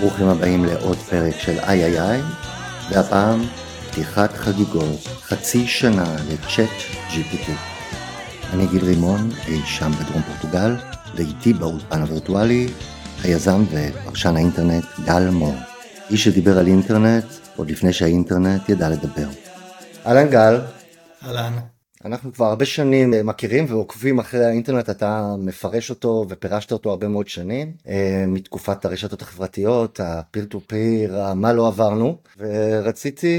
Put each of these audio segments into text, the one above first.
ברוכים הבאים לעוד פרק של איי איי איי, והפעם פתיחת חגיגות, חצי שנה לצ'אט GPT. אני גיל רימון, אי שם בדרום פורטוגל, ואיתי באולפן הווירטואלי, היזם ופרשן האינטרנט גל מור, איש שדיבר על אינטרנט עוד לפני שהאינטרנט ידע לדבר. אהלן גל. אהלן. אנחנו כבר הרבה שנים אה, מכירים ועוקבים אחרי האינטרנט, אתה מפרש אותו ופירשת אותו הרבה מאוד שנים, אה, מתקופת הרשתות החברתיות, הפיר טו פיר, מה לא עברנו, ורציתי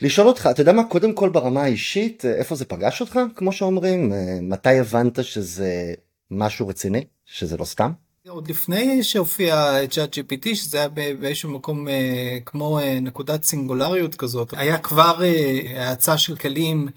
לשאול אותך, אתה יודע מה, קודם כל ברמה האישית, אה, איפה זה פגש אותך, כמו שאומרים, מתי הבנת שזה משהו רציני, שזה לא סתם? עוד לפני שהופיע צ'אט GPT שזה היה באיזשהו מקום כמו נקודת סינגולריות כזאת היה כבר האצה של כלים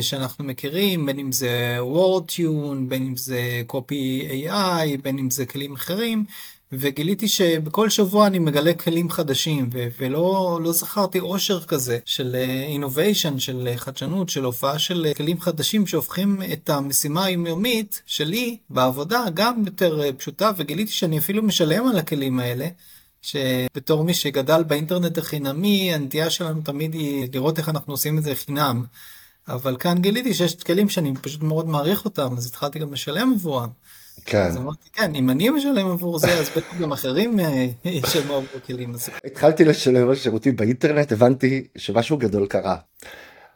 שאנחנו מכירים, בין אם זה WordTune, בין אם זה Copy AI, בין אם זה כלים אחרים, וגיליתי שבכל שבוע אני מגלה כלים חדשים, ו- ולא לא זכרתי אושר כזה של אה, innovation, של חדשנות, של הופעה של כלים חדשים שהופכים את המשימה היומיומית שלי בעבודה גם יותר אה, פשוטה, וגיליתי שאני אפילו משלם על הכלים האלה. שבתור מי שגדל באינטרנט החינמי, הנטייה שלנו תמיד היא לראות איך אנחנו עושים את זה חינם. אבל כאן גיליתי שיש כלים שאני פשוט מאוד מעריך אותם, אז התחלתי גם לשלם עבורם. כן. אז אמרתי, כן, אם אני משלם עבור זה, אז בטח גם אחרים אה, ישלמו עבור כלים. התחלתי לשלם על שירותים באינטרנט, הבנתי שמשהו גדול קרה.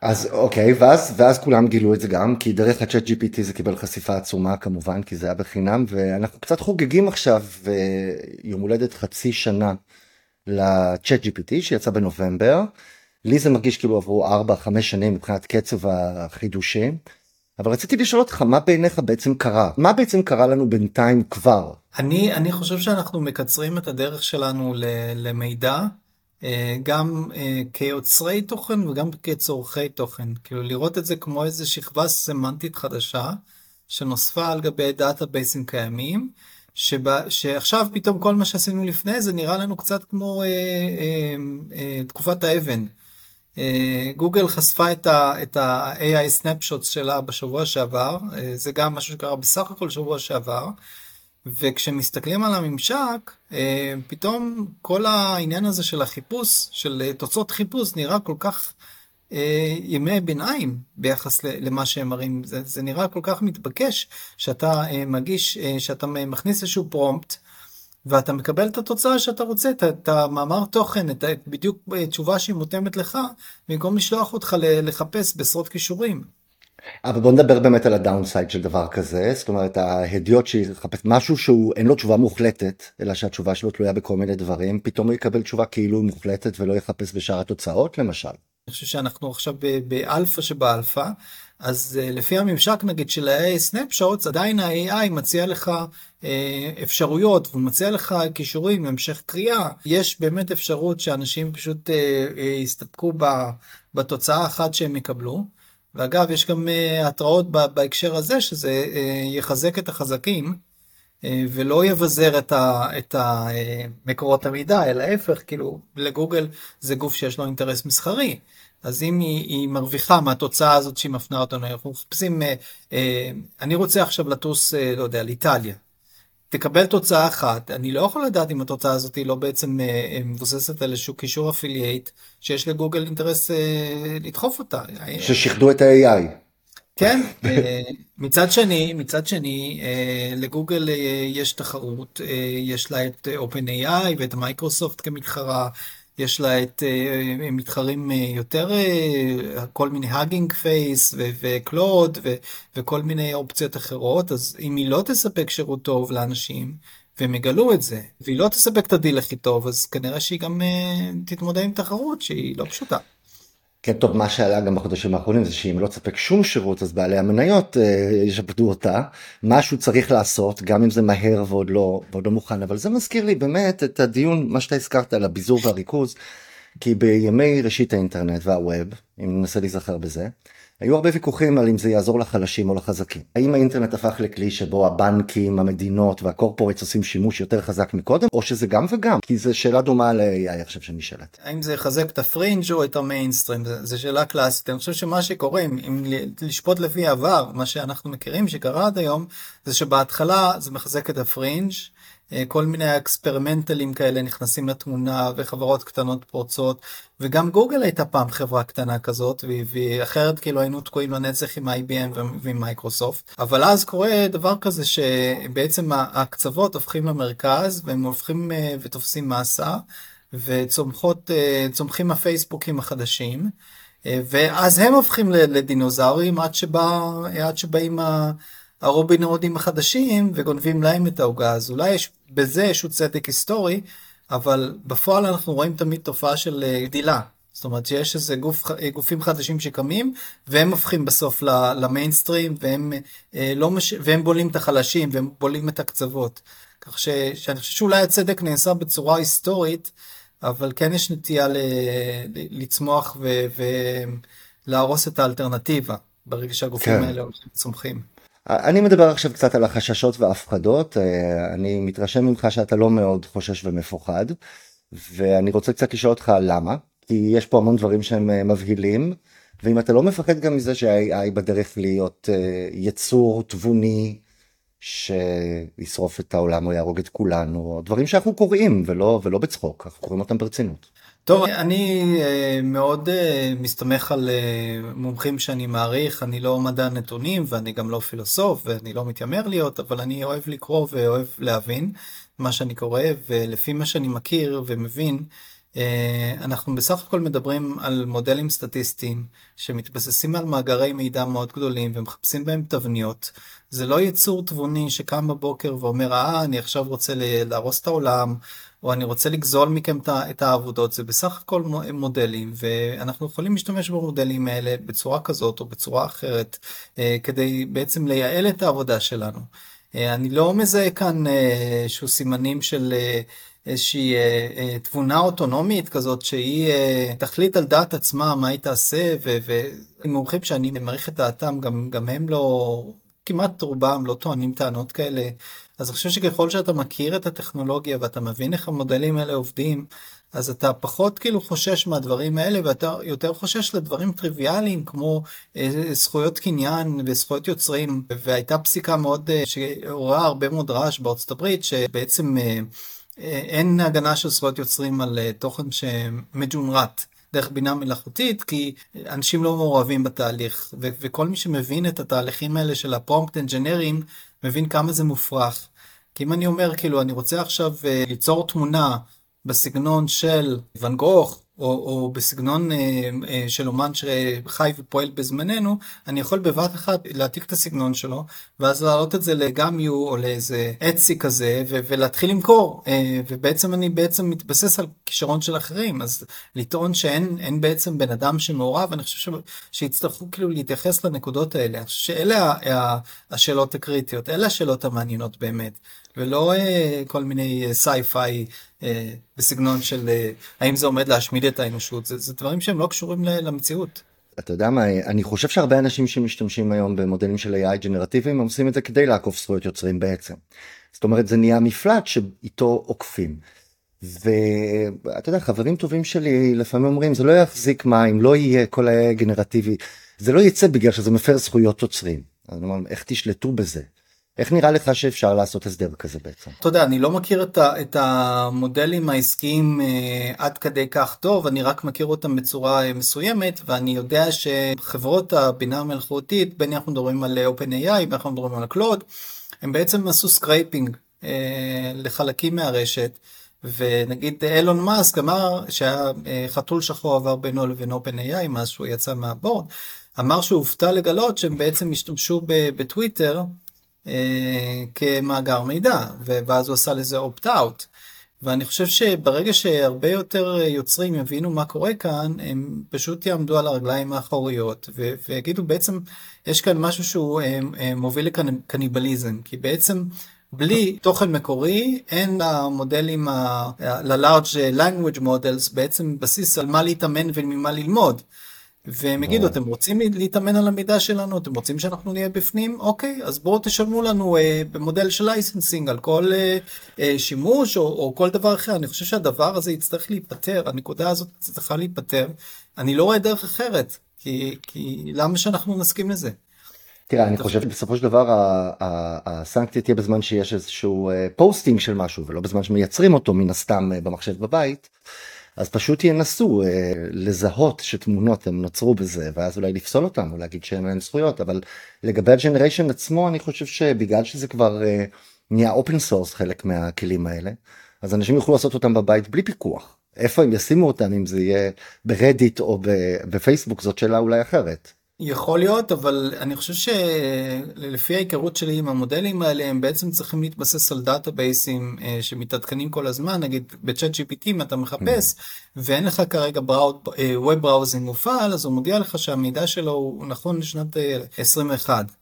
אז אוקיי, ואז, ואז כולם גילו את זה גם, כי דרך הצ'אט GPT זה קיבל חשיפה עצומה כמובן, כי זה היה בחינם, ואנחנו קצת חוגגים עכשיו אה, יום הולדת חצי שנה לצ'אט GPT שיצא בנובמבר. לי זה מרגיש כאילו עברו 4-5 שנים מבחינת קצב החידושים. אבל רציתי לשאול אותך מה בעיניך בעצם קרה מה בעצם קרה לנו בינתיים כבר. אני אני חושב שאנחנו מקצרים את הדרך שלנו למידע אה, גם אה, כיוצרי תוכן וגם כצורכי תוכן כאילו לראות את זה כמו איזה שכבה סמנטית חדשה שנוספה על גבי דאטאבייסים קיימים. שבה, שעכשיו פתאום כל מה שעשינו לפני זה נראה לנו קצת כמו אה, אה, אה, תקופת האבן. אה, גוגל חשפה את ה-AI snapshots שלה בשבוע שעבר, אה, זה גם משהו שקרה בסך הכל שבוע שעבר, וכשמסתכלים על הממשק, אה, פתאום כל העניין הזה של החיפוש, של תוצאות חיפוש, נראה כל כך ימי ביניים ביחס למה שהם מראים. זה, זה נראה כל כך מתבקש שאתה מגיש, שאתה מכניס איזשהו פרומפט. ואתה מקבל את התוצאה שאתה רוצה, את, את המאמר תוכן, את בדיוק אה, תשובה שהיא מותאמת לך, במקום לשלוח אותך לחפש בעשרות כישורים. אבל בוא נדבר באמת על הדאונסייד של דבר כזה, זאת אומרת ההדיוט שיחפש משהו שהוא אין לו תשובה מוחלטת, אלא שהתשובה שלו תלויה בכל מיני דברים, פתאום הוא יקבל תשובה כאילו מוחלטת ולא יחפש בשאר התוצאות למשל. אני חושב שאנחנו עכשיו באלפא שבאלפא, אז אה, לפי הממשק נגיד של ה-AI snapshots עדיין ה-AI מציע לך אה, אפשרויות והוא מציע לך קישורים להמשך קריאה יש באמת אפשרות שאנשים פשוט אה, יסתפקו בתוצאה האחת שהם יקבלו. ואגב יש גם התראות בהקשר הזה שזה יחזק את החזקים ולא יבזר את, ה, את מקורות המידע אלא ההפך כאילו לגוגל זה גוף שיש לו אינטרס מסחרי. אז אם היא, היא מרוויחה מהתוצאה הזאת שהיא מפנה אותנו, אנחנו מחפשים, אה, אה, אני רוצה עכשיו לטוס, אה, לא יודע, לאיטליה. תקבל תוצאה אחת, אני לא יכול לדעת אם התוצאה הזאת היא לא בעצם אה, אה מבוססת על איזשהו קישור אפילייט שיש לגוגל אינטרס אה, לדחוף אותה. ששיחדו את ה-AI. כן, אה, מצד שני, מצד שני, אה, לגוגל יש תחרות, יש לה את OpenAI ואת מייקרוסופט כמתחרה. יש לה את אה, מתחרים אה, יותר אה, כל מיני Hugging Face ו Claude וכל מיני אופציות אחרות אז אם היא לא תספק שירות טוב לאנשים והם יגלו את זה והיא לא תספק את הדיל הכי טוב אז כנראה שהיא גם תתמודד עם תחרות שהיא לא פשוטה. כן טוב מה שעלה גם בחודשים האחרונים זה שאם לא תספק שום שירות אז בעלי המניות אה, ישפטו אותה. משהו צריך לעשות גם אם זה מהר ועוד לא ועוד לא מוכן. אבל זה מזכיר לי באמת את הדיון מה שאתה הזכרת על הביזור והריכוז. כי בימי ראשית האינטרנט וה web אם ננסה להיזכר בזה היו הרבה ויכוחים על אם זה יעזור לחלשים או לחזקים. האם האינטרנט הפך לכלי שבו הבנקים, המדינות וה corporates עושים שימוש יותר חזק מקודם, או שזה גם וגם? כי זו שאלה דומה ל-AI עכשיו שנשאלת. האם זה יחזק את הפרינג' או את המיינסטרים? זו שאלה קלאסית. אני חושב שמה שקורה, אם לשפוט לפי עבר, מה שאנחנו מכירים שקרה עד היום, זה שבהתחלה זה מחזק את הפרינג', כל מיני אקספרימנטלים כאלה נכנסים לתמונה וחברות קטנות פורצות וגם גוגל הייתה פעם חברה קטנה כזאת ואחרת כאילו היינו תקועים לנצח עם IBM ועם מייקרוסופט אבל אז קורה דבר כזה שבעצם הקצוות הופכים למרכז והם הופכים ותופסים מסה וצומחים הפייסבוקים החדשים. ואז הם הופכים לדינוזאורים עד, שבא, עד שבאים הרובין הודים החדשים וגונבים להם את העוגה אז אולי יש בזה איזשהו צדק היסטורי אבל בפועל אנחנו רואים תמיד תופעה של אה, גדילה זאת אומרת שיש איזה גוף, גופים חדשים שקמים והם הופכים בסוף למיינסטרים והם, אה, לא מש... והם בולים את החלשים והם בולים את הקצוות כך ש... שאני חושב שאולי הצדק נעשה בצורה היסטורית אבל כן יש נטייה ל... לצמוח ו... ולהרוס את האלטרנטיבה ברגע שהגופים כן. האלה צומחים. אני מדבר עכשיו קצת על החששות וההפחדות, אה, אני מתרשם ממך שאתה לא מאוד חושש ומפוחד, ואני רוצה קצת לשאול אותך למה, כי יש פה המון דברים שהם אה, מבהילים, ואם אתה לא מפחד גם מזה שה-AI בדרך להיות אה, יצור תבוני, שישרוף את העולם או יהרוג את כולנו, דברים שאנחנו קוראים ולא, ולא בצחוק, אנחנו קוראים אותם ברצינות. טוב, אני uh, מאוד uh, מסתמך על uh, מומחים שאני מעריך, אני לא מדע נתונים ואני גם לא פילוסוף ואני לא מתיימר להיות, אבל אני אוהב לקרוא ואוהב להבין מה שאני קורא, ולפי מה שאני מכיר ומבין, אנחנו בסך הכל מדברים על מודלים סטטיסטיים שמתבססים על מאגרי מידע מאוד גדולים ומחפשים בהם תבניות. זה לא יצור תבוני שקם בבוקר ואומר, אה, אני עכשיו רוצה להרוס את העולם. או אני רוצה לגזול מכם את העבודות, זה בסך הכל מודלים, ואנחנו יכולים להשתמש במודלים האלה בצורה כזאת או בצורה אחרת, אה, כדי בעצם לייעל את העבודה שלנו. אה, אני לא מזהה כאן איזשהו אה, סימנים של איזושהי תבונה אוטונומית כזאת שהיא תחליט על דעת עצמה מה היא תעשה, ומומחים שאני מעריך את דעתם, גם, גם הם לא, כמעט רובם לא טוענים טענות כאלה אז אני חושב שככל שאתה מכיר את הטכנולוגיה ואתה מבין איך המודלים האלה עובדים, אז אתה פחות כאילו חושש מהדברים האלה ואתה יותר חושש לדברים טריוויאליים כמו אה, זכויות קניין וזכויות יוצרים והייתה פסיקה מאוד אה, שעוררה הרבה מאוד רעש בארצות הברית שבעצם אה, אין הגנה של זכויות יוצרים על תוכן שמג'ונרט. דרך בינה מלאכותית כי אנשים לא מעורבים בתהליך ו- וכל מי שמבין את התהליכים האלה של הפרומפט אנג'נרים מבין כמה זה מופרך. כי אם אני אומר כאילו אני רוצה עכשיו uh, ליצור תמונה בסגנון של ואן גוך או, או בסגנון אה, אה, של אומן שחי ופועל בזמננו, אני יכול בבת אחת להעתיק את הסגנון שלו, ואז להעלות את זה לגמיו או לאיזה אצי כזה, ו- ולהתחיל למכור. אה, ובעצם אני בעצם מתבסס על כישרון של אחרים, אז לטעון שאין בעצם בן אדם שמעורב, אני חושב ש- שיצטרכו כאילו להתייחס לנקודות האלה. אני חושב שאלה השאלות הקריטיות, אלה השאלות המעניינות באמת. ולא אה, כל מיני sci-fi אה, אה, בסגנון של אה, האם זה עומד להשמיד את האנושות, זה, זה דברים שהם לא קשורים למציאות. אתה יודע מה, אני חושב שהרבה אנשים שמשתמשים היום במודלים של AI ג'נרטיביים עושים את זה כדי לעקוף זכויות יוצרים בעצם. זאת אומרת זה נהיה מפלט שאיתו עוקפים. ואתה יודע חברים טובים שלי לפעמים אומרים זה לא יחזיק מים לא יהיה כל ה גנרטיבי זה לא יצא בגלל שזה מפר זכויות יוצרים. אז אני אומר, איך תשלטו בזה? איך נראה לך שאפשר לעשות הסדר כזה בעצם? אתה יודע, אני לא מכיר את, ה, את המודלים העסקיים אה, עד כדי כך טוב, אני רק מכיר אותם בצורה אה, מסוימת, ואני יודע שחברות הבינה המלאכותית, בין אם אנחנו מדברים על OpenAI, בין אם אנחנו מדברים על ה Claude, הם בעצם עשו scraping אה, לחלקים מהרשת. ונגיד אילון מאסק אמר שהיה אה, חתול שחור עבר בינו לבין OpenAI מאז שהוא יצא מה board, אמר שהוא הופתע לגלות שהם בעצם השתמשו בטוויטר אה, כמאגר מידע, ואז הוא עשה לזה opt-out. ואני חושב שברגע שהרבה יותר יוצרים יבינו מה קורה כאן, הם פשוט יעמדו על הרגליים האחוריות ויגידו בעצם יש כאן משהו שהוא אה, אה, מוביל לקניבליזם, כי בעצם בלי תוכן מקורי אין למודלים, ל-large language models בעצם בסיס על מה להתאמן וממה ללמוד. והם יגידו אתם רוצים להתאמן על המידע שלנו אתם רוצים שאנחנו נהיה בפנים אוקיי אז בואו תשלמו לנו אה, במודל של licensing על כל אה, אה, שימוש או, או כל דבר אחר אני חושב שהדבר הזה יצטרך להיפתר הנקודה הזאת צריכה להיפתר אני לא רואה דרך אחרת כי, כי למה שאנחנו נסכים לזה. תראה, אני חושב שבסופו של דבר הסנקציה תהיה בזמן שיש איזשהו posting של משהו ולא בזמן שמייצרים אותו מן הסתם במחשב בבית. אז פשוט ינסו אה, לזהות שתמונות הם נוצרו בזה ואז אולי לפסול אותם או להגיד שאין להם זכויות אבל לגבי ה generation עצמו אני חושב שבגלל שזה כבר אה, נהיה open source חלק מהכלים האלה אז אנשים יוכלו לעשות אותם בבית בלי פיקוח איפה הם ישימו אותם אם זה יהיה ברדיט או בפייסבוק זאת שאלה אולי אחרת. יכול להיות אבל אני חושב שלפי ההיכרות שלי עם המודלים האלה הם בעצם צריכים להתבסס על database ים אה, שמתעדכנים כל הזמן נגיד בצ'אט GPT אם אתה מחפש mm. ואין לך כרגע web browsing מופעל אז הוא מודיע לך שהמידע שלו הוא נכון לשנת 21.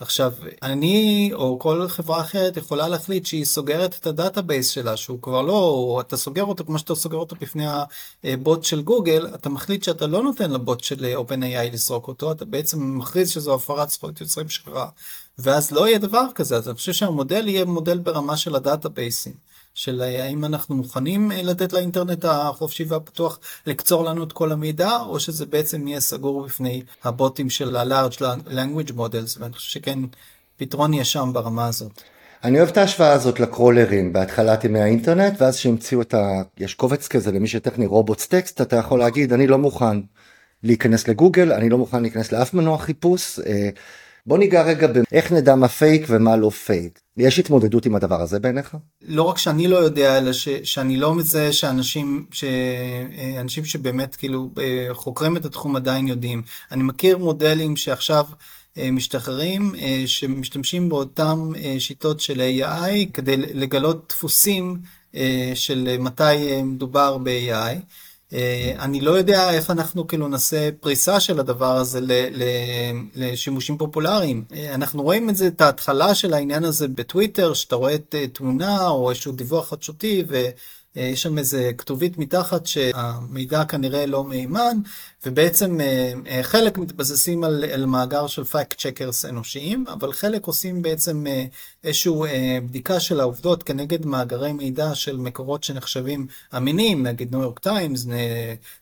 עכשיו אני או כל חברה אחרת יכולה להחליט שהיא סוגרת את ה database שלה שהוא כבר לא אתה סוגר אותו כמו שאתה סוגר אותו בפני הבוט של גוגל אתה מחליט שאתה לא נותן לבוט של OpenAI לסרוק אותו אתה בעצם מכריז שזו הפרת זכויות יוצרים שלך ואז לא יהיה דבר כזה אז אני חושב שהמודל יהיה מודל ברמה של ה database ים. של אה, האם אנחנו מוכנים אה, לתת לאינטרנט החופשי והפתוח לקצור לנו את כל המידע או שזה בעצם יהיה סגור בפני הבוטים של ה-large language models ואני חושב שכן פתרון יהיה שם ברמה הזאת. אני אוהב את ההשוואה הזאת ל crawler ים בהתחלת ימי האינטרנט ואז שהמציאו את ה... יש קובץ כזה למי שטכני robots text אתה יכול להגיד אני לא מוכן להיכנס לגוגל אני לא מוכן להיכנס לאף מנוע חיפוש. אה, בוא ניגע רגע באיך נדע מה פייק ומה לא פייק. יש התמודדות עם הדבר הזה בעיניך? לא רק שאני לא יודע, אלא ש, שאני לא מזהה שאנשים, שאנשים שבאמת כאילו אה, חוקרים את התחום עדיין יודעים. אני מכיר מודלים שעכשיו אה, משתחררים, אה, שמשתמשים באותם שיטות של AI כדי לגלות דפוסים של מתי מדובר ב-AI. אה, אני לא יודע איפה אנחנו כאילו נעשה פריסה של הדבר הזה לשימושים פופולריים. אה, אנחנו רואים את זה, את ההתחלה של העניין הזה בטוויטר, שאתה רואה את אה, תמונה או איזשהו דיווח חדשותי יש שם איזה כתובית מתחת שהמידע כנראה לא מהימן, ובעצם אה, אה, חלק מתבססים על, על מאגר של fact checkers אנושיים, אבל חלק עושים בעצם אה, איזושהי בדיקה של העובדות כנגד מאגרי מידע של מקורות שנחשבים אמינים, נגיד ניו יורק טיימס,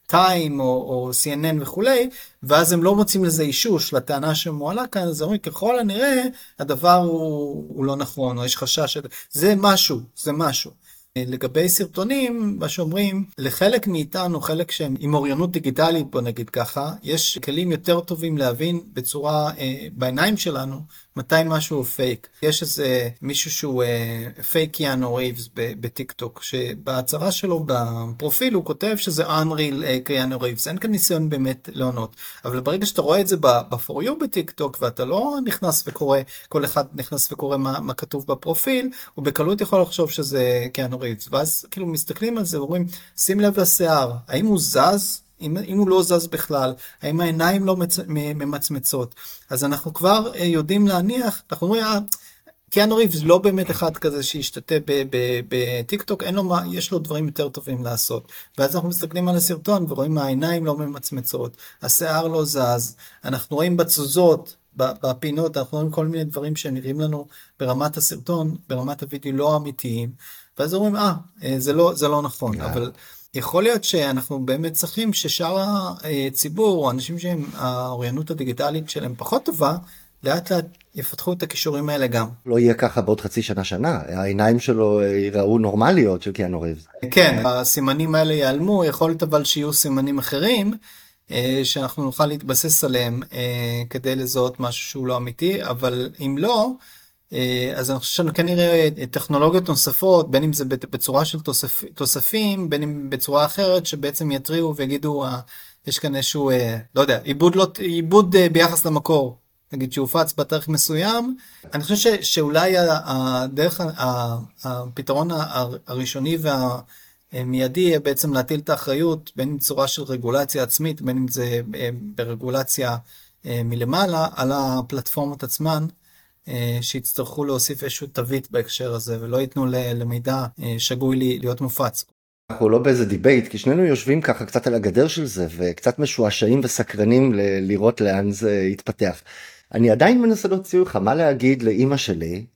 טיים, או, או CNN וכולי, ואז הם לא מוצאים לזה אישוש לטענה שמועלה כאן, אז אומרים ככל הנראה הדבר הוא, הוא לא נכון, או יש חשש, זה משהו, זה משהו. לגבי סרטונים, מה שאומרים, לחלק מאיתנו, חלק שהם עם אוריינות דיגיטלית, בוא נגיד ככה, יש כלים יותר טובים להבין בצורה, אה, בעיניים שלנו, מתי משהו הוא פייק. יש איזה מישהו שהוא אה, פייק יאנו ריבס בטיק טוק, שבהצהרה שלו בפרופיל הוא כותב שזה unreal אה, קיאנו ריבס, אין כאן ניסיון באמת להונות. אבל ברגע שאתה רואה את זה ב-for you בטיק טוק ואתה לא נכנס וקורא, כל אחד נכנס וקורא מה, מה כתוב בפרופיל, הוא בקלות יכול לחשוב שזה קיאנו ריבס. ואז כאילו מסתכלים על זה ואומרים, שים לב לשיער, האם הוא זז? אם, אם הוא לא זז בכלל, האם העיניים לא מצ... ממצמצות, אז אנחנו כבר אה, יודעים להניח, אנחנו אומרים, אה, קיאנו ריבס לא באמת אחד כזה שישתתה בטיק טוק, אין לו מה, יש לו דברים יותר טובים לעשות. ואז אנחנו מסתכלים על הסרטון ורואים העיניים לא ממצמצות, השיער לא זז, אנחנו רואים בתזוזות, בפינות, אנחנו רואים כל מיני דברים שנראים לנו ברמת הסרטון, ברמת הוידאו לא אמיתיים, ואז אומרים, אה, אה זה לא, זה לא נכון, אבל... יכול להיות שאנחנו באמת צריכים ששאר הציבור, או אנשים שהם, האוריינות הדיגיטלית שלהם פחות טובה, לאט לאט יפתחו את הכישורים האלה גם. לא יהיה ככה בעוד חצי שנה שנה, העיניים שלו ייראו נורמליות של קיאנו ריבס. כן, הסימנים האלה ייעלמו, יכול להיות אבל שיהיו סימנים אחרים. אה, שאנחנו נוכל להתבסס עליהם אה, כדי לזהות משהו שהוא לא אמיתי, אבל אם לא, אה, אז אני חושב שאנחנו כנראה טכנולוגיות נוספות, בין אם זה בצורה של תוספ, תוספים, בין אם בצורה אחרת, שבעצם יתריעו ויגידו, אה, יש כאן איזשהו, אה, לא יודע, עיבוד, לא, עיבוד ביחס למקור, נגיד שהופץ בתאריך מסוים. אני חושב ש, שאולי הדרך, הפתרון הראשוני והמיידי יהיה בעצם להטיל את האחריות, בין אם צורה של רגולציה עצמית, בין אם זה ברגולציה מלמעלה, על הפלטפורמות עצמן. אה, שיצטרכו להוסיף איזשהו תווית בהקשר הזה ולא ייתנו למידע אה, שגוי להיות מופץ. אנחנו לא באיזה debate כי שנינו יושבים ככה קצת על הגדר של זה וקצת משועשעים וסקרנים ל- לראות לאן זה יתפתח. אני עדיין מנסה להוציא לך מה להגיד לאימא שלי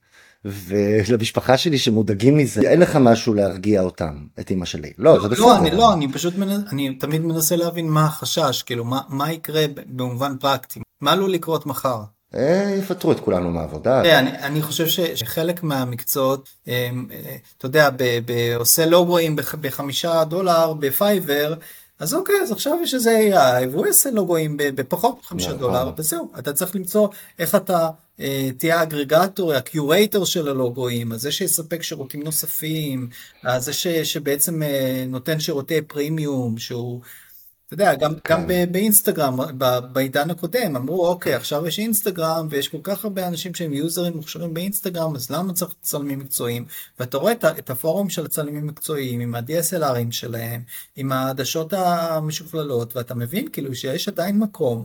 ולמשפחה שלי שמודאגים מזה אין לך משהו להרגיע אותם את אימא שלי לא, לא זה בסדר. לא אני לא אני פשוט מנס, אני תמיד מנסה להבין מה החשש כאילו מה מה יקרה במובן פרקטי מה עלול לקרות מחר. אה, יפטרו את כולנו מהעבודה. אני, אני חושב שחלק מהמקצועות, אה, אתה יודע, עושה לוגוים בחמישה דולר בפייבר, אז אוקיי, אז עכשיו יש איזה AI, והוא יעשה לוגוים בפחות מחמישה נכון. דולר, וזהו, אתה צריך למצוא איך אתה אה, תהיה ה aggregator, ה curator של הלוגוים, זה שיספק שירותים נוספים, זה ש, שבעצם אה, נותן שירותי פרימיום, שהוא... אתה יודע, גם, כן. גם באינסטגרם, בעידן הקודם, אמרו, אוקיי, עכשיו יש אינסטגרם, ויש כל כך הרבה אנשים שהם user ים מוכשרים באינסטגרם, אז למה צריך צלמים מקצועיים? ואתה רואה את, הפורום של הצלמים המקצועיים, עם ה-DSLR ים שלהם, עם העדשות המשוכללות, ואתה מבין כאילו שיש עדיין מקום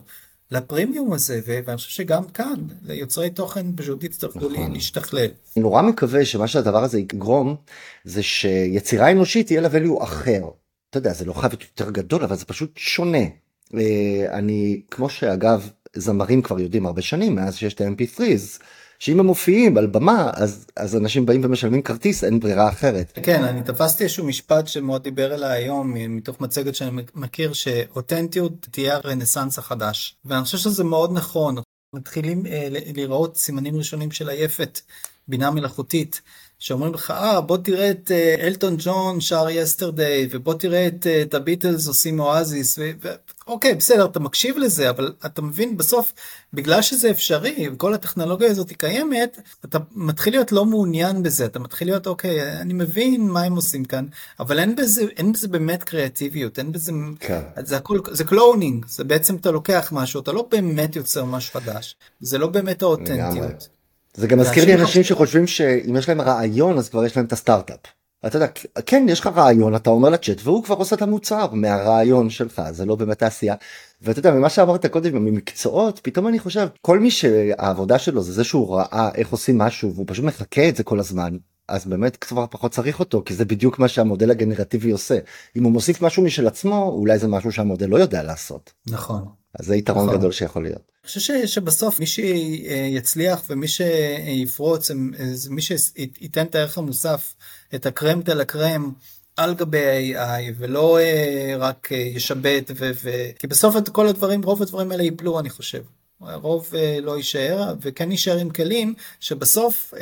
לפרימיום הזה, ואני חושב שגם כאן, ליוצרי תוכן פשוט יצטרכו נכון. להשתכלל. נורא מקווה שמה שהדבר הזה יגרום, זה שיצירה אנושית יהיה לה value אחר. אתה יודע, זה לא חייב להיות יותר גדול, אבל זה פשוט שונה. אה, אני, כמו שאגב, זמרים כבר יודעים הרבה שנים, מאז שיש את ה-MP3's, שאם הם מופיעים על במה, אז, אז אנשים באים ומשלמים כרטיס, אין ברירה אחרת. כן, אני תפסתי איזשהו משפט שמאוד דיבר אליי היום, מתוך מצגת שאני מכיר, שאותנטיות תהיה הרנסאנס החדש. ואני חושב שזה מאוד נכון. מתחילים אה, לראות סימנים ראשונים של עייפת, בינה מלאכותית. שאומרים לך, אה, בוא תראה את אה, אלטון ג'ון שר יסטרדי, ובוא תראה את, אה, את הביטלס עושים אואזיס, אוקיי, בסדר, אתה מקשיב לזה, אבל אתה מבין, בסוף, בגלל שזה אפשרי, וכל הטכנולוגיה הזאת היא קיימת, אתה מתחיל להיות לא מעוניין בזה, אתה מתחיל להיות, אוקיי, אני מבין מה הם עושים כאן, אבל אין בזה, אין בזה באמת קריאטיביות, אין בזה, כן. זה הכל, זה cloning, זה בעצם אתה לוקח משהו, אתה לא באמת יוצר משהו חדש, זה לא באמת האותנטיות. זה גם מזכיר לי אנשים שחושבים שאם יש להם רעיון אז כבר יש להם את הסטארט-אפ. אתה יודע, כן יש לך רעיון אתה אומר לצ'אט והוא כבר עושה את המוצר מהרעיון שלך זה לא באמת תעשייה. ואתה יודע ממה שאמרת קודם ממקצועות פתאום אני חושב כל מי שהעבודה שלו זה זה שהוא ראה איך עושים משהו והוא פשוט מחקה את זה כל הזמן אז באמת כבר פחות צריך אותו כי זה בדיוק מה שהמודל הגנרטיבי עושה אם הוא מוסיף משהו משל עצמו אולי זה משהו שהמודל לא יודע לעשות. נכון. אז זה יתרון נכון. גדול שיכול להיות. אני חושב שבסוף מי שיצליח ומי שיפרוץ מי שייתן את הערך המוסף את הקרם דה הקרם על גבי ה-AI ולא אה, רק אה, ישבת ו... ו... כי בסוף את כל הדברים רוב הדברים האלה ייפלו אני חושב. הרוב אה, לא יישאר וכן יישאר עם כלים שבסוף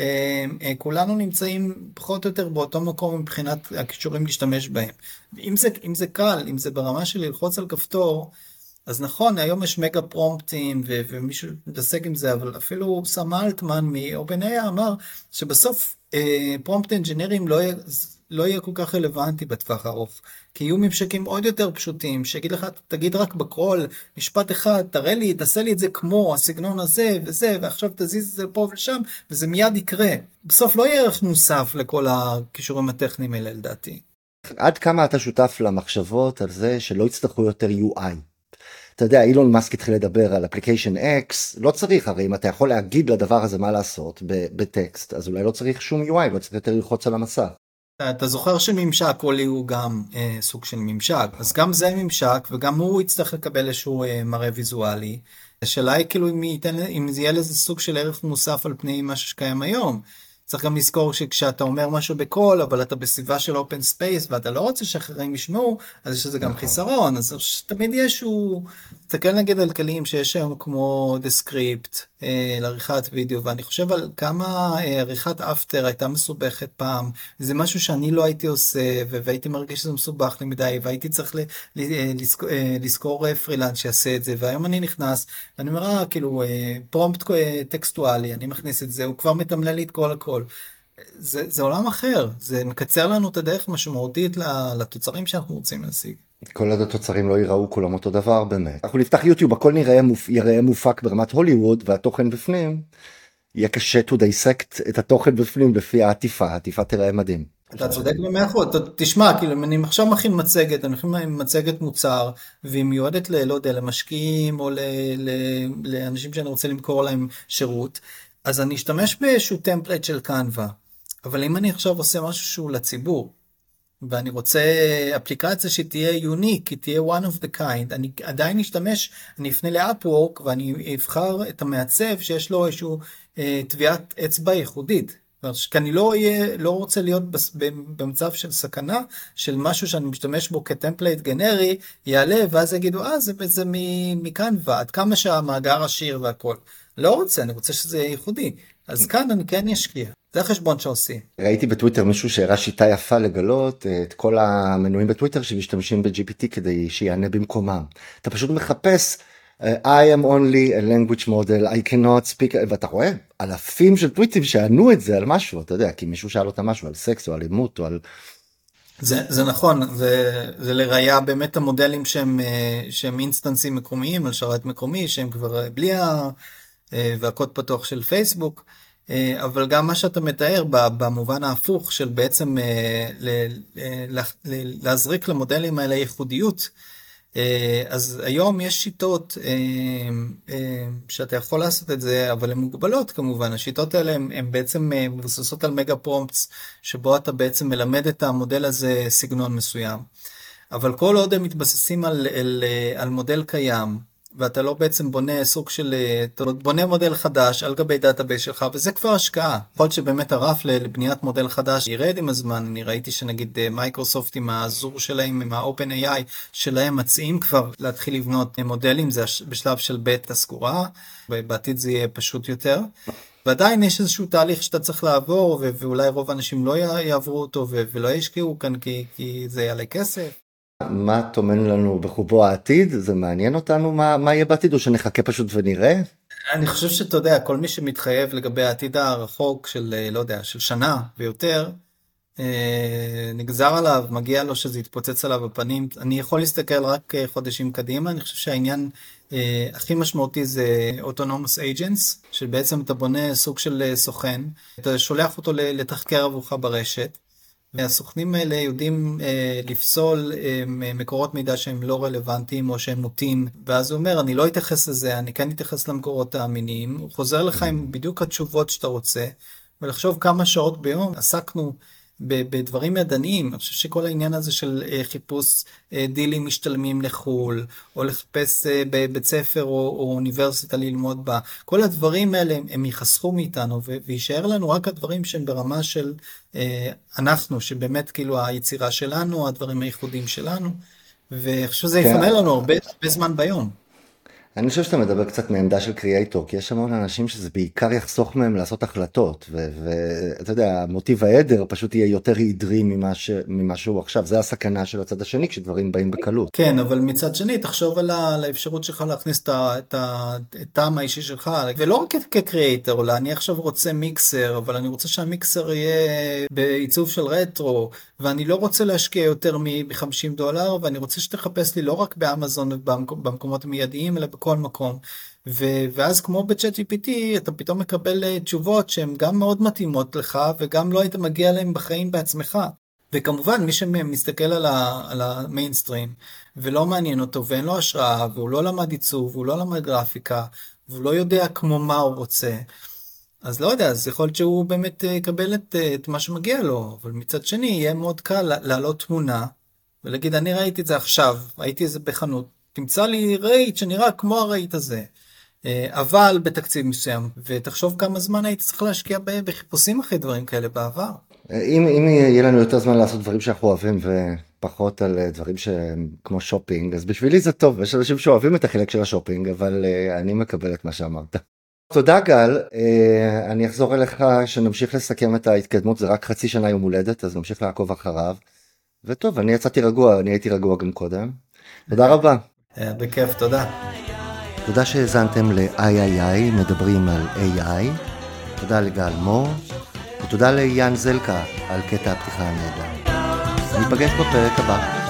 כולנו נמצאים פחות או יותר באותו מקום מבחינת הכישורים להשתמש בהם. אם זה אם זה קל אם זה ברמה של ללחוץ על כפתור. אז נכון, היום יש מגה פרומפטים ומישהו מתעסק עם זה, אבל אפילו סם אלטמן מ-OpenAI אמר שבסוף אה, פרומפט אנג'ינירים לא יהיה, לא יהיה כל כך רלוונטי בטווח הארוך. כי יהיו ממשקים עוד יותר פשוטים, שיגיד לך, תגיד רק בקרול משפט אחד, תראה לי, תעשה לי את זה כמו הסגנון הזה וזה, ועכשיו תזיז את זה פה ושם, וזה מיד יקרה. בסוף לא יהיה ערך מוסף לכל הכישורים הטכניים האלה לדעתי. עד כמה אתה שותף למחשבות על זה שלא יצטרכו יותר UI? אתה יודע אילון מאסק התחיל לדבר על אפליקיישן אקס לא צריך הרי אם אתה יכול להגיד לדבר הזה מה לעשות בטקסט אז אולי לא צריך שום UI לא צריך יותר ללחוץ על המסך. אתה זוכר שממשק קולי הוא גם אה, סוג של ממשק אז גם זה ממשק וגם הוא יצטרך לקבל איזשהו אה, מראה ויזואלי. השאלה היא כאילו אם, ייתן, אם זה יהיה לזה סוג של ערך מוסף על פני משהו שקיים היום. צריך גם לזכור שכשאתה אומר משהו בקול אבל אתה בסביבה של open space ואתה לא רוצה שאחרים ישמעו אז יש לזה גם נכון. חיסרון אז תמיד יש הוא תסתכל נגיד על כלים שיש היום כמו Descript אה, לעריכת וידאו ואני חושב על כמה אה, עריכת After הייתה מסובכת פעם זה משהו שאני לא הייתי עושה והייתי מרגיש שזה מסובך לי מדי והייתי צריך ל, ל, אה, לזכור, אה, לזכור אה, פרילנס שיעשה את זה והיום אני נכנס ואני אומר אה, כאילו אה, פרומפט אה, טקסטואלי אני מכניס את זה הוא כבר מתמלל לי את כל הכל. זה, זה עולם אחר זה מקצר לנו את הדרך משמעותית לתוצרים שאנחנו רוצים להשיג. כל עוד התוצרים לא ייראו כולם אותו דבר באמת. אנחנו נפתח יוטיוב הכל נראה מופ... יראה מופק ברמת הוליווד והתוכן בפנים יהיה קשה to dissect את התוכן בפנים לפי העטיפה העטיפה תראה מדהים. אתה צודק במאה אחוז, תשמע כאילו אם אני עכשיו מכין מצגת, אני מכין מצגת מוצר והיא מיועדת ל... לא יודע, למשקיעים או ל... ל... לאנשים שאני רוצה למכור להם שירות, אז אני אשתמש באיזשהו טמפלט של קנווה, אבל אם אני עכשיו עושה משהו שהוא לציבור, ואני רוצה אפליקציה שתהיה יוניק, היא תהיה one of the kind, אני עדיין אשתמש, אני אפנה לאפוורק ואני אבחר את המעצב שיש לו איזשהו אה, אצבע ייחודית. כי אני לא, יהיה, לא רוצה להיות במצב של סכנה של משהו שאני משתמש בו כטמפלייט גנרי יעלה ואז יגידו אה זה, זה מכאן ועד כמה שהמאגר עשיר והכל. לא רוצה, אני רוצה שזה יהיה ייחודי. אז כאן אני כן אשקיע. זה החשבון שעושים. ראיתי בטוויטר מישהו שהראה שיטה יפה לגלות אה, את כל המנויים בטוויטר שמשתמשים ב-GPT כדי שיענה במקומם. אתה פשוט מחפש אה, I am only a language model, I cannot speak, ואתה רואה אלפים של טוויטים שענו את זה על משהו, אתה יודע, כי מישהו שאל אותם משהו על סקס או על אלימות או על... זה, זה נכון, זה, זה לראיה באמת המודלים שהם, אה, שהם instance ים מקומיים על שרת מקומי, שהם כבר בלי ה... והקוד פתוח של פייסבוק. אה, אבל גם מה שאתה מתאר במובן ההפוך של בעצם אה, להזריק למודלים האלה ייחודיות. אה, אז היום יש שיטות שאתה יכול לעשות את זה, אבל הן מוגבלות כמובן. השיטות האלה הן בעצם מבוססות על mega prompts, שבו אתה בעצם מלמד את המודל הזה סגנון מסוים. אבל כל עוד הם מתבססים על, על, על מודל קיים, ואתה לא בעצם בונה סוג של, אה, אתה בונה מודל חדש על גבי database שלך, וזה כבר השקעה. יכול להיות שבאמת הרף לבניית מודל חדש ירד עם הזמן, אני ראיתי שנגיד אה, מייקרוסופט עם ה Azure שלהם, עם ה-OpenAI שלהם מציעים כבר להתחיל לבנות מודלים, זה בשלב של בטא סגורה, ובעתיד זה יהיה פשוט יותר. ועדיין יש איזשהו תהליך שאתה צריך לעבור, ואולי רוב האנשים לא יעברו אותו ולא ישקיעו כאן כי, כי זה יעלה כסף. מה טומן לנו בחובו העתיד? זה מעניין אותנו מה, מה יהיה בעתיד או שנחכה פשוט ונראה? אני חושב שאתה יודע, כל מי שמתחייב לגבי העתיד הרחוק של, אה, לא יודע, של שנה ויותר, אה, נגזר עליו, מגיע לו שזה יתפוצץ עליו בפנים. אני יכול להסתכל רק אה, חודשים קדימה, אני חושב שהעניין הכי משמעותי זה אוטונומוס אייג'נס, שבעצם אתה בונה סוג של סוכן, אתה שולח אותו לתחקר עבורך ברשת. והסוכנים האלה יודעים אה, לפסול אה, מקורות מידע שהם לא רלוונטיים או שהם מוטים, ואז הוא אומר, אני לא אתייחס לזה, אני כן אתייחס למקורות האמיניים, הוא חוזר לך עם בדיוק התשובות שאתה רוצה, ולחשוב כמה שעות ביום. עסקנו בדברים ידניים, אני חושב שכל העניין הזה של אה, חיפוש אה, דילים משתלמים לחו"ל, או לחפש אה, בבית ספר או, או אוניברסיטה ללמוד בה, כל הדברים האלה הם ייחסכו מאיתנו, ויישאר לנו רק הדברים שהם ברמה של אנחנו, שבאמת כאילו היצירה שלנו, הדברים הייחודיים שלנו, ואני חושב שזה כן. יפנה לנו הרבה, הרבה זמן ביום. אני חושב שאתה מדבר קצת מעמדה של קריאייטור, כי יש המון אנשים שזה בעיקר יחסוך מהם לעשות החלטות, ואתה יודע, המוטיב העדר פשוט יהיה יותר עדרי ממה, ש... ממה שהוא עכשיו, זה הסכנה של הצד השני כשדברים באים בקלות. כן, אבל מצד שני, תחשוב על, האפשרות שלך להכניס את הטעם האישי שלך, ולא רק כקריאייטור, אלא אני עכשיו רוצה מיקסר, אבל אני רוצה שהמיקסר יהיה בעיצוב של רטרו, ואני לא רוצה להשקיע יותר מ-50 דולר, ואני רוצה שתחפש לי לא רק באמזון ובמקומות המיידיים, אלא בכל מקום. ו- ואז כמו בצ'אט GPT אתה פתאום מקבל אה, תשובות שהן גם מאוד מתאימות לך וגם לא היית מגיע אליהן בחיים בעצמך. וכמובן מי שמסתכל על, על המיינסטרים ולא מעניין אותו ואין לו השראה והוא לא למד עיצוב והוא לא למד גרפיקה והוא לא יודע כמו מה הוא רוצה. אז לא יודע, אז יכול להיות שהוא באמת אה, יקבל את, אה, את מה שמגיע לו, אבל מצד שני יהיה מאוד קל להעלות תמונה ולהגיד אני ראיתי את זה עכשיו, ראיתי את זה בחנות, תמצא לי רייט שנראה כמו הרייט הזה, אה, אבל בתקציב מסוים, ותחשוב כמה זמן הייתי צריך להשקיע בחיפושים אחרי דברים כאלה בעבר. אם, אם יהיה לנו יותר זמן לעשות דברים שאנחנו אוהבים ופחות על דברים שהם כמו שופינג, אז בשבילי זה טוב, יש אנשים שאוהבים את החלק של השופינג, אבל אני מקבל את מה שאמרת. תודה גל, אה, אני אחזור אליך שנמשיך לסכם את ההתקדמות, זה רק חצי שנה יום הולדת, אז נמשיך לעקוב אחריו. וטוב, אני יצאתי רגוע, אני הייתי רגוע גם קודם. תודה רבה. אה, בכיף, תודה. תודה שהאזנתם ל-III, מדברים על AI. תודה לגל מור, ותודה ליאן זלקה על קטע הפתיחה הנהדר. ניפגש בפרק הבא.